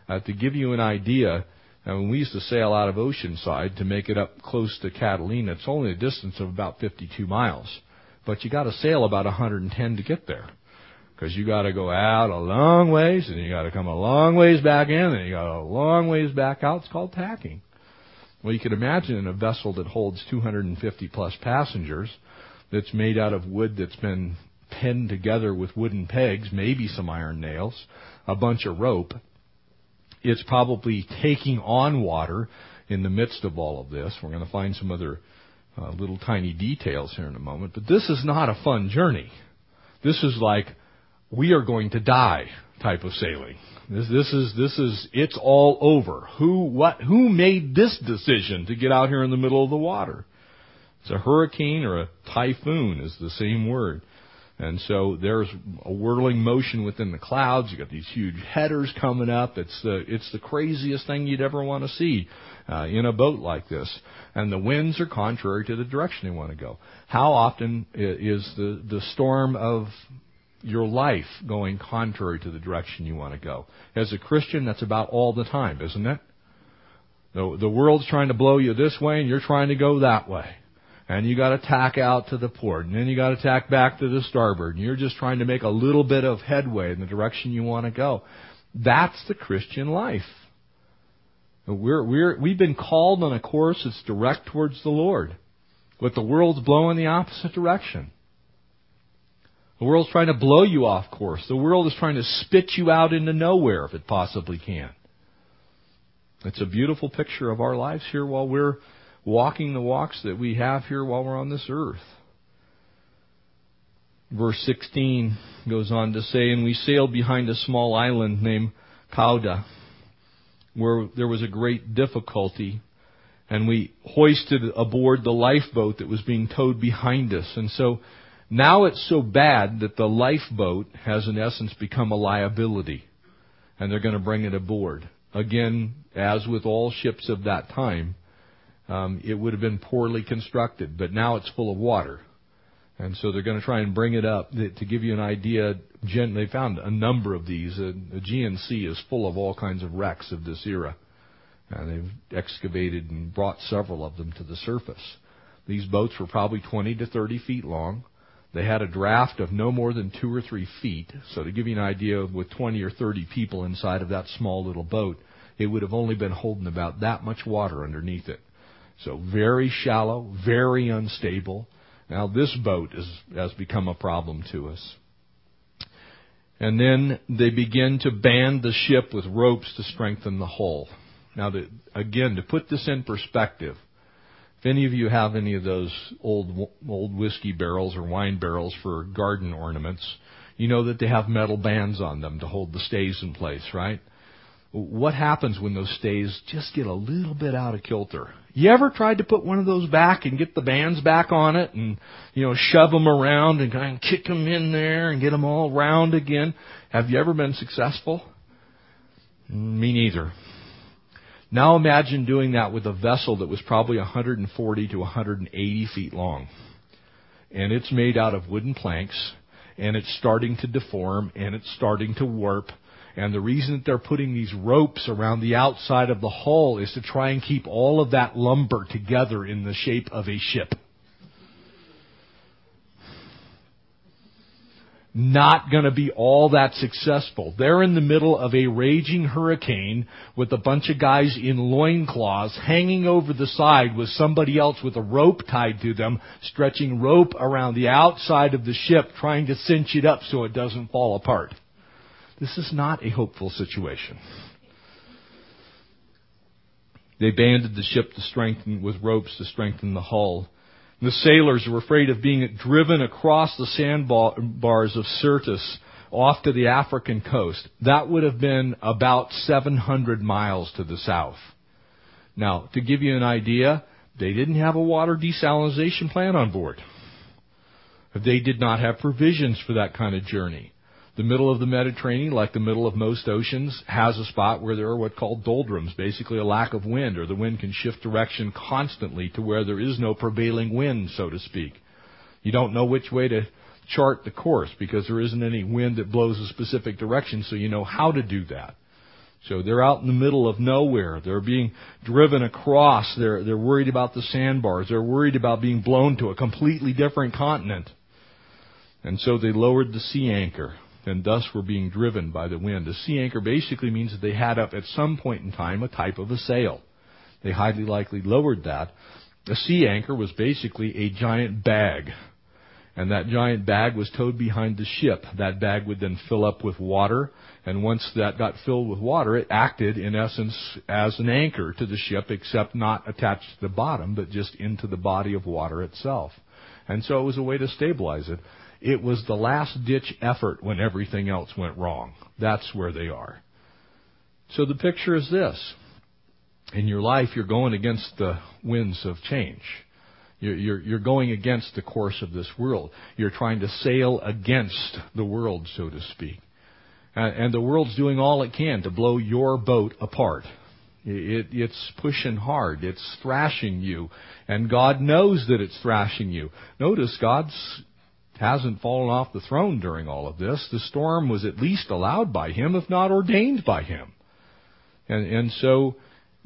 Uh, to give you an idea, uh, when we used to sail out of Oceanside to make it up close to Catalina, it's only a distance of about 52 miles. But you got to sail about 110 to get there. Because you got to go out a long ways, and you got to come a long ways back in, and you got a long ways back out. It's called tacking. Well, you can imagine in a vessel that holds 250 plus passengers, that's made out of wood that's been pinned together with wooden pegs, maybe some iron nails, a bunch of rope, it's probably taking on water in the midst of all of this. We're going to find some other uh, little tiny details here in a moment. But this is not a fun journey. This is like we are going to die type of sailing. This, this is this is it's all over. Who what who made this decision to get out here in the middle of the water? It's a hurricane or a typhoon is the same word. And so there's a whirling motion within the clouds. You got these huge headers coming up. It's the it's the craziest thing you'd ever want to see uh, in a boat like this. And the winds are contrary to the direction they want to go. How often is the the storm of your life going contrary to the direction you want to go? As a Christian, that's about all the time, isn't it? The, the world's trying to blow you this way, and you're trying to go that way and you got to tack out to the port, and then you got to tack back to the starboard, and you're just trying to make a little bit of headway in the direction you want to go. That's the Christian life. We're, we're, we've been called on a course that's direct towards the Lord. But the world's blowing the opposite direction. The world's trying to blow you off course. The world is trying to spit you out into nowhere if it possibly can. It's a beautiful picture of our lives here while we're walking the walks that we have here while we're on this earth. Verse 16 goes on to say, And we sailed behind a small island named Cauda, where there was a great difficulty and we hoisted aboard the lifeboat that was being towed behind us. And so now it's so bad that the lifeboat has in essence become a liability. And they're going to bring it aboard. Again, as with all ships of that time, um, it would have been poorly constructed, but now it's full of water. And so they're going to try and bring it up. To give you an idea, they found a number of these. The Aegean Sea is full of all kinds of wrecks of this era. And they've excavated and brought several of them to the surface. These boats were probably 20 to 30 feet long. They had a draft of no more than two or three feet. So to give you an idea, with 20 or 30 people inside of that small little boat, it would have only been holding about that much water underneath it. So very shallow, very unstable. Now this boat is, has become a problem to us. And then they begin to band the ship with ropes to strengthen the hull. Now, to, again, to put this in perspective, if any of you have any of those old old whiskey barrels or wine barrels for garden ornaments, you know that they have metal bands on them to hold the stays in place, right? What happens when those stays just get a little bit out of kilter? You ever tried to put one of those back and get the bands back on it and, you know, shove them around and kind of kick them in there and get them all round again? Have you ever been successful? Me neither. Now imagine doing that with a vessel that was probably 140 to 180 feet long. And it's made out of wooden planks, and it's starting to deform, and it's starting to warp. And the reason that they're putting these ropes around the outside of the hull is to try and keep all of that lumber together in the shape of a ship. Not going to be all that successful. They're in the middle of a raging hurricane with a bunch of guys in loincloths hanging over the side with somebody else with a rope tied to them, stretching rope around the outside of the ship trying to cinch it up so it doesn't fall apart. This is not a hopeful situation. They banded the ship to strengthen with ropes to strengthen the hull. The sailors were afraid of being driven across the sandbars of Syrtis off to the African coast. That would have been about 700 miles to the south. Now, to give you an idea, they didn't have a water desalination plant on board. They did not have provisions for that kind of journey. The middle of the Mediterranean, like the middle of most oceans, has a spot where there are what called doldrums, basically a lack of wind, or the wind can shift direction constantly to where there is no prevailing wind, so to speak. You don't know which way to chart the course because there isn't any wind that blows a specific direction, so you know how to do that. So they're out in the middle of nowhere. They're being driven across. They're, they're worried about the sandbars. They're worried about being blown to a completely different continent. And so they lowered the sea anchor and thus were being driven by the wind. A sea anchor basically means that they had up at some point in time a type of a sail. They highly likely lowered that. A sea anchor was basically a giant bag. And that giant bag was towed behind the ship. That bag would then fill up with water, and once that got filled with water, it acted in essence as an anchor to the ship, except not attached to the bottom, but just into the body of water itself. And so it was a way to stabilize it. It was the last ditch effort when everything else went wrong. That's where they are. So the picture is this. In your life, you're going against the winds of change. You're, you're, going against the course of this world. You're trying to sail against the world, so to speak. And, and the world's doing all it can to blow your boat apart. It, it's pushing hard. It's thrashing you. And God knows that it's thrashing you. Notice God's hasn't fallen off the throne during all of this. The storm was at least allowed by him, if not ordained by him. And, and so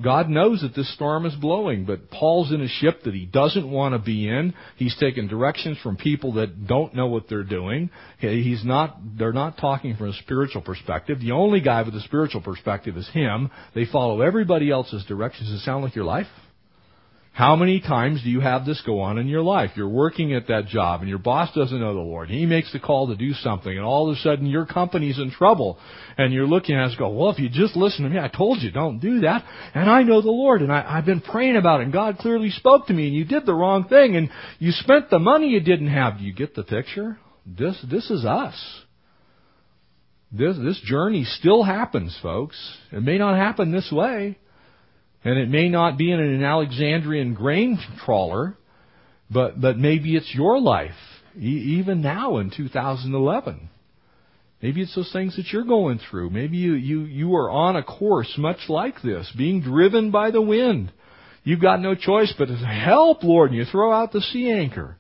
God knows that this storm is blowing, but Paul's in a ship that he doesn't want to be in. He's taking directions from people that don't know what they're doing. He's not, they're not talking from a spiritual perspective. The only guy with a spiritual perspective is him. They follow everybody else's directions. Does it sound like your life? How many times do you have this go on in your life? You're working at that job and your boss doesn't know the Lord. He makes the call to do something and all of a sudden your company's in trouble and you're looking at us go, well, if you just listen to me, I told you don't do that. And I know the Lord and I, I've been praying about it and God clearly spoke to me and you did the wrong thing and you spent the money you didn't have. Do you get the picture? This, this is us. This, this journey still happens, folks. It may not happen this way. And it may not be in an Alexandrian grain trawler, but, but maybe it's your life, e- even now in 2011. Maybe it's those things that you're going through. Maybe you, you, you are on a course much like this, being driven by the wind. You've got no choice but to help, Lord, and you throw out the sea anchor.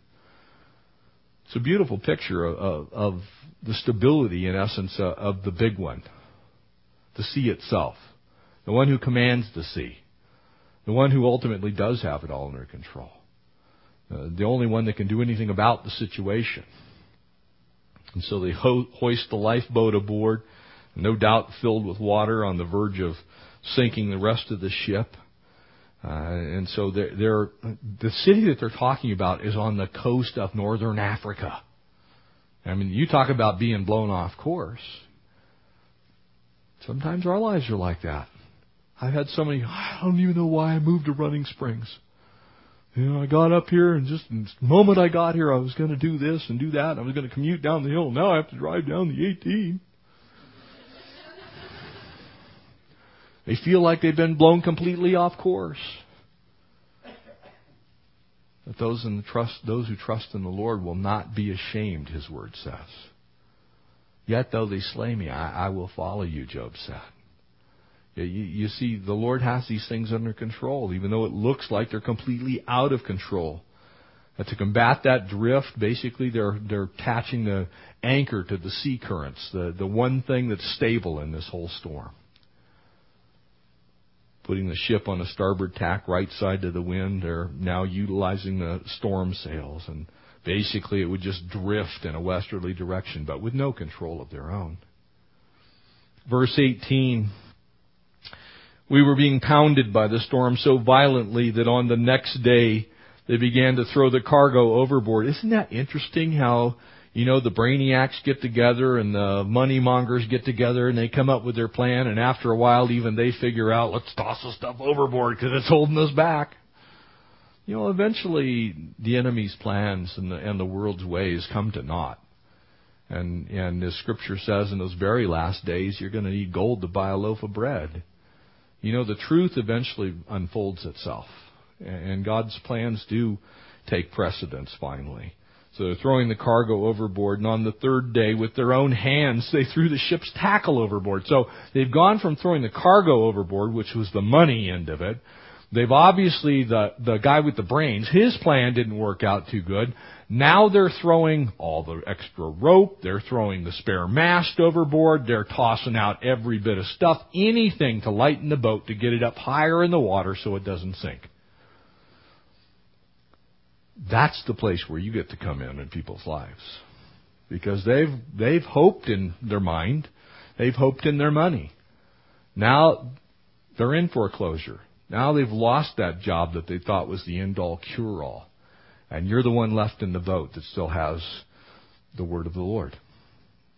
It's a beautiful picture of, of, of the stability, in essence, uh, of the big one. The sea itself. The one who commands the sea. The one who ultimately does have it all under control. Uh, the only one that can do anything about the situation. And so they ho- hoist the lifeboat aboard, no doubt filled with water on the verge of sinking the rest of the ship. Uh, and so they're, they're, the city that they're talking about is on the coast of northern Africa. I mean, you talk about being blown off course. Sometimes our lives are like that. I've had so many, I don't even know why I moved to Running Springs. You know, I got up here and just the moment I got here, I was going to do this and do that. I was going to commute down the hill. Now I have to drive down the 18. They feel like they've been blown completely off course. But those in the trust, those who trust in the Lord will not be ashamed, His word says. Yet though they slay me, I, I will follow you, Job said. You, you see, the Lord has these things under control, even though it looks like they're completely out of control. Uh, to combat that drift, basically they're they're attaching the anchor to the sea currents, the the one thing that's stable in this whole storm. Putting the ship on a starboard tack, right side to the wind. They're now utilizing the storm sails, and basically it would just drift in a westerly direction, but with no control of their own. Verse 18 we were being pounded by the storm so violently that on the next day they began to throw the cargo overboard. Isn't that interesting how, you know, the brainiacs get together and the money mongers get together and they come up with their plan and after a while even they figure out, let's toss the stuff overboard because it's holding us back. You know, eventually the enemy's plans and the, and the world's ways come to naught. And, and as scripture says in those very last days, you're going to need gold to buy a loaf of bread. You know, the truth eventually unfolds itself. And God's plans do take precedence finally. So they're throwing the cargo overboard, and on the third day, with their own hands, they threw the ship's tackle overboard. So they've gone from throwing the cargo overboard, which was the money end of it. They've obviously, the, the guy with the brains, his plan didn't work out too good. Now they're throwing all the extra rope, they're throwing the spare mast overboard, they're tossing out every bit of stuff, anything to lighten the boat to get it up higher in the water so it doesn't sink. That's the place where you get to come in in people's lives. Because they've, they've hoped in their mind, they've hoped in their money. Now they're in foreclosure. Now they've lost that job that they thought was the end all cure all and you're the one left in the boat that still has the word of the Lord.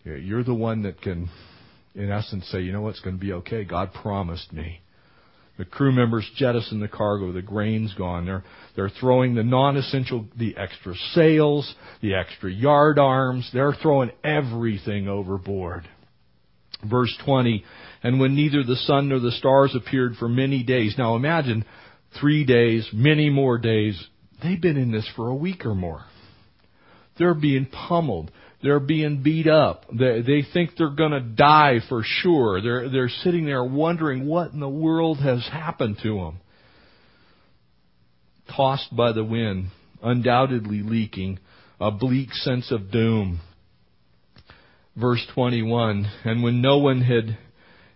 You're the one that can, in essence, say, you know what's going to be okay. God promised me. The crew members jettison the cargo. The grain's gone. They're, they're throwing the non-essential, the extra sails, the extra yard arms. They're throwing everything overboard. Verse 20, and when neither the sun nor the stars appeared for many days. Now imagine three days, many more days, They've been in this for a week or more. They're being pummeled. They're being beat up. They, they think they're going to die for sure. They're, they're sitting there wondering what in the world has happened to them. Tossed by the wind, undoubtedly leaking, a bleak sense of doom. Verse 21, and when no one had,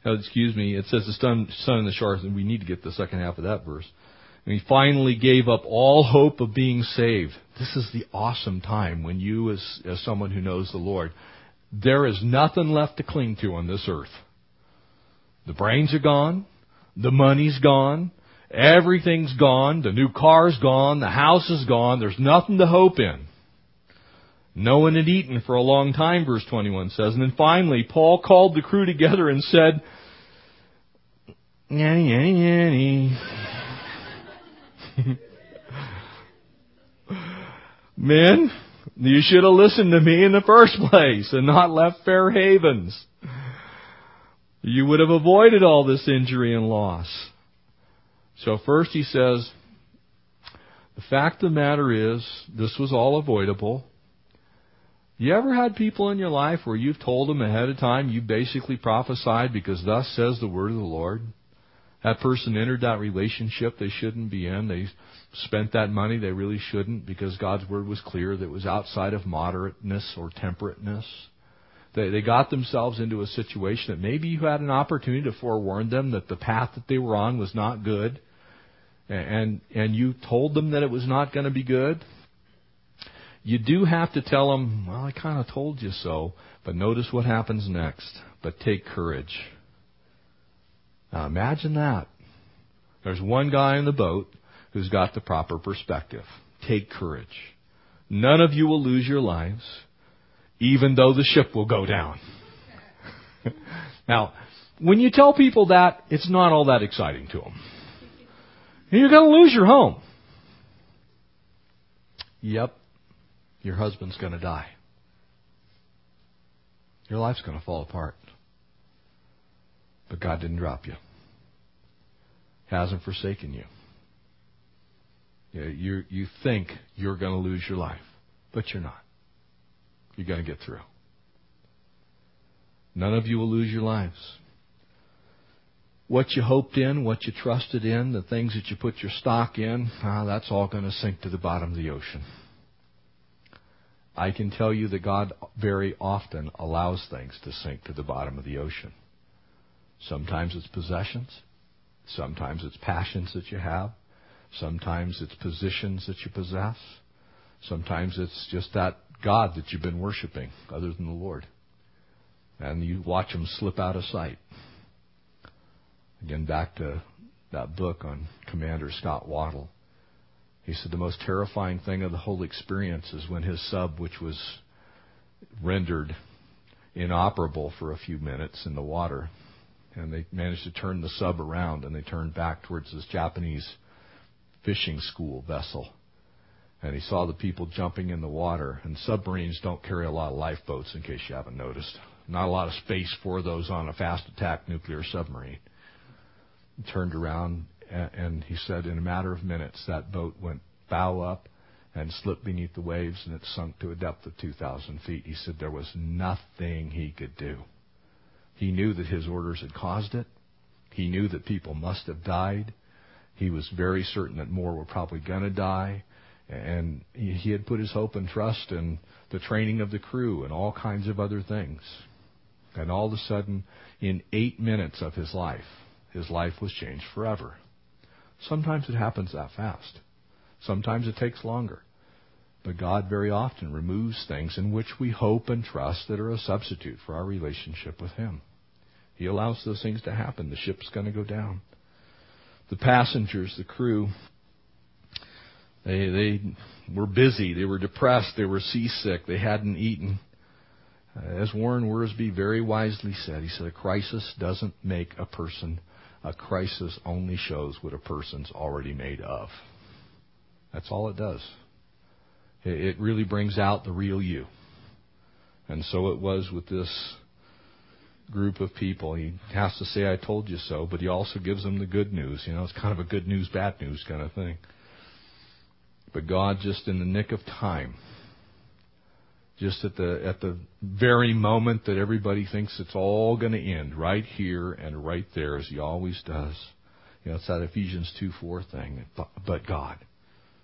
oh, excuse me, it says the sun, sun in the stars, and we need to get the second half of that verse. And he finally gave up all hope of being saved. This is the awesome time when you, as, as someone who knows the Lord, there is nothing left to cling to on this earth. The brains are gone. The money's gone. Everything's gone. The new car's gone. The house is gone. There's nothing to hope in. No one had eaten for a long time, verse 21 says. And then finally, Paul called the crew together and said, Yanny, yanny, yanny. Men, you should have listened to me in the first place and not left Fair Havens. You would have avoided all this injury and loss. So first he says, the fact of the matter is, this was all avoidable. You ever had people in your life where you've told them ahead of time, you basically prophesied because thus says the word of the Lord? That person entered that relationship they shouldn't be in. They spent that money they really shouldn't because God's word was clear that it was outside of moderateness or temperateness. They, they got themselves into a situation that maybe you had an opportunity to forewarn them that the path that they were on was not good and and you told them that it was not going to be good, you do have to tell them, well, I kind of told you so, but notice what happens next. But take courage. Now imagine that. There's one guy in the boat who's got the proper perspective. Take courage. None of you will lose your lives, even though the ship will go down. now, when you tell people that, it's not all that exciting to them. You're going to lose your home. Yep, your husband's going to die. Your life's going to fall apart. But God didn't drop you. He hasn't forsaken you. You, you think you're going to lose your life, but you're not. You're going to get through. None of you will lose your lives what you hoped in, what you trusted in, the things that you put your stock in, ah, that's all going to sink to the bottom of the ocean. I can tell you that God very often allows things to sink to the bottom of the ocean. Sometimes it's possessions. Sometimes it's passions that you have. Sometimes it's positions that you possess. Sometimes it's just that God that you've been worshiping other than the Lord. And you watch them slip out of sight. Again, back to that book on Commander Scott Waddell. He said the most terrifying thing of the whole experience is when his sub, which was rendered inoperable for a few minutes in the water, and they managed to turn the sub around and they turned back towards this Japanese fishing school vessel. And he saw the people jumping in the water. And submarines don't carry a lot of lifeboats, in case you haven't noticed. Not a lot of space for those on a fast attack nuclear submarine turned around, and he said in a matter of minutes that boat went bow up and slipped beneath the waves, and it sunk to a depth of 2,000 feet. He said there was nothing he could do. He knew that his orders had caused it. He knew that people must have died. He was very certain that more were probably going to die. And he had put his hope and trust in the training of the crew and all kinds of other things. And all of a sudden, in eight minutes of his life, his life was changed forever. Sometimes it happens that fast. Sometimes it takes longer. But God very often removes things in which we hope and trust that are a substitute for our relationship with Him. He allows those things to happen. The ship's going to go down. The passengers, the crew, they, they were busy. They were depressed. They were seasick. They hadn't eaten. As Warren Wiersbe very wisely said, he said, a crisis doesn't make a person a crisis only shows what a person's already made of. That's all it does. It really brings out the real you. And so it was with this group of people. He has to say, I told you so, but he also gives them the good news. You know, it's kind of a good news, bad news kind of thing. But God, just in the nick of time, just at the at the very moment that everybody thinks it's all going to end, right here and right there, as He always does. You know, it's that Ephesians two four thing. But God,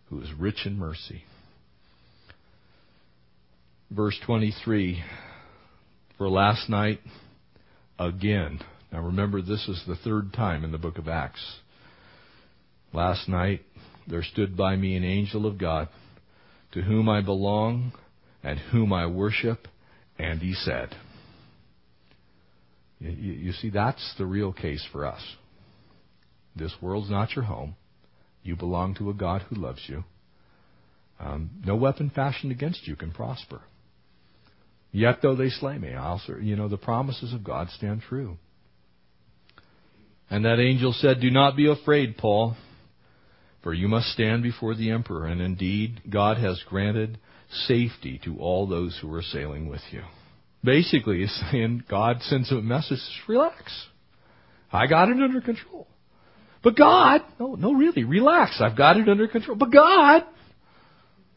who is rich in mercy. Verse twenty three. For last night, again. Now remember, this is the third time in the book of Acts. Last night, there stood by me an angel of God, to whom I belong and whom I worship. And he said, you, you, see, that's the real case for us. This world's not your home. You belong to a God who loves you. Um, no weapon fashioned against you can prosper. Yet though they slay me, I'll, you know, the promises of God stand true. And that angel said, Do not be afraid, Paul, for you must stand before the emperor. And indeed, God has granted safety to all those who are sailing with you. Basically, he's saying God sends a message, relax. I got it under control. But God, no, no, really, relax. I've got it under control. But God,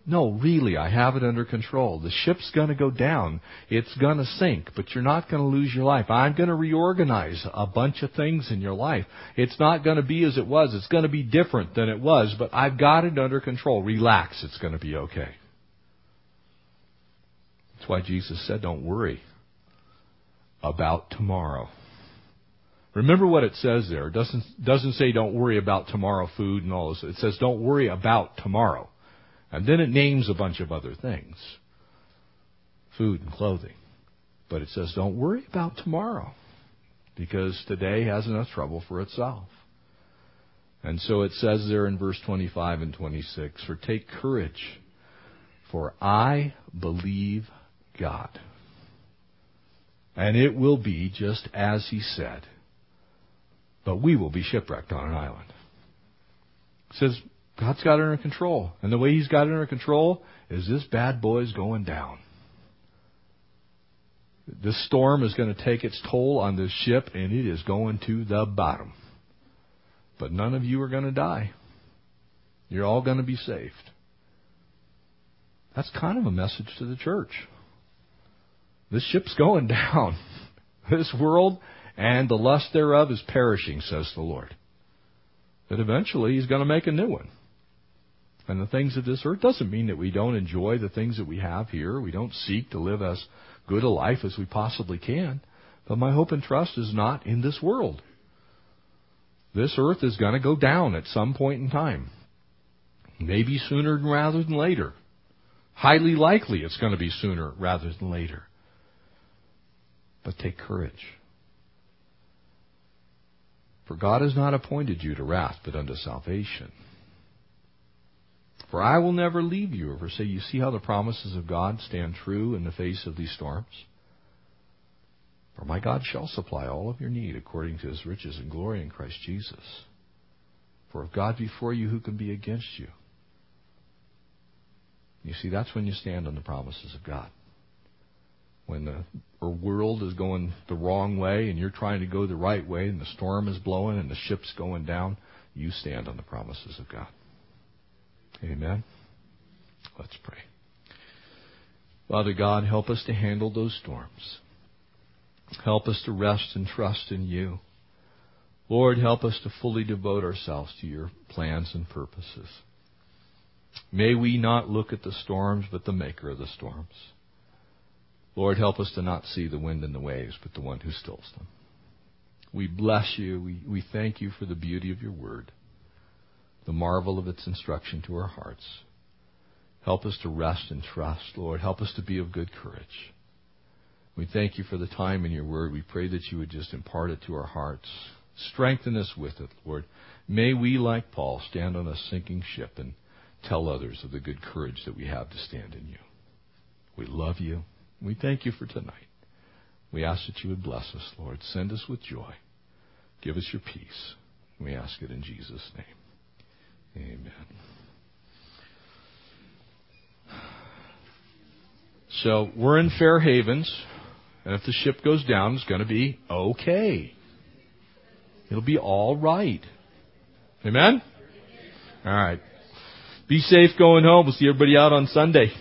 no, really, I have it under control. The ship's going to go down. It's going to sink, but you're not going to lose your life. I'm going to reorganize a bunch of things in your life. It's not going to be as it was. It's going to be different than it was, but I've got it under control. Relax. It's going to be okay. That's why Jesus said, don't worry about tomorrow. Remember what it says there. It doesn't, doesn't say don't worry about tomorrow food and all this. It says don't worry about tomorrow. And then it names a bunch of other things. Food and clothing. But it says don't worry about tomorrow. Because today has enough trouble for itself. And so it says there in verse 25 and 26, for take courage, for I believe God. And it will be just as he said but we will be shipwrecked on an island. It says God's got it under control. And the way He's got it under control is this bad boy is going down. This storm is going to take its toll on this ship and it is going to the bottom. But none of you are going to die. You're all going to be saved. That's kind of a message to the church. This ship's going down. This world and the lust thereof is perishing, says the Lord. That eventually he's going to make a new one. And the things of this earth doesn't mean that we don't enjoy the things that we have here. We don't seek to live as good a life as we possibly can. But my hope and trust is not in this world. This earth is going to go down at some point in time. Maybe sooner rather than later. Highly likely it's going to be sooner rather than later. But take courage. For God has not appointed you to wrath, but unto salvation. For I will never leave you or forsake you. See how the promises of God stand true in the face of these storms? For my God shall supply all of your need according to his riches and glory in Christ Jesus. For if God be for you, who can be against you? You see, that's when you stand on the promises of God when the world is going the wrong way and you're trying to go the right way and the storm is blowing and the ship's going down, you stand on the promises of God. Amen. Let's pray. Father God, help us to handle those storms. Help us to rest and trust in you. Lord, help us to fully devote ourselves to your plans and purposes. May we not look at the storms, but the maker of the storms. Lord, help us to not see the wind and the waves, but the one who stills them. We bless you. We, we thank you for the beauty of your word, the marvel of its instruction to our hearts. Help us to rest and trust, Lord. Help us to be of good courage. We thank you for the time in your word. We pray that you would just impart it to our hearts. Strengthen us with it, Lord. May we, like Paul, stand on a sinking ship and tell others of the good courage that we have to stand in you. We love you. We thank you for tonight. We ask that you would bless us, Lord. Send us with joy. Give us your peace. We ask it in Jesus' name. Amen. So we're in Fair Havens, and if the ship goes down, it's going to be okay. It'll be all right. Amen? All right. Be safe going home. We'll see everybody out on Sunday.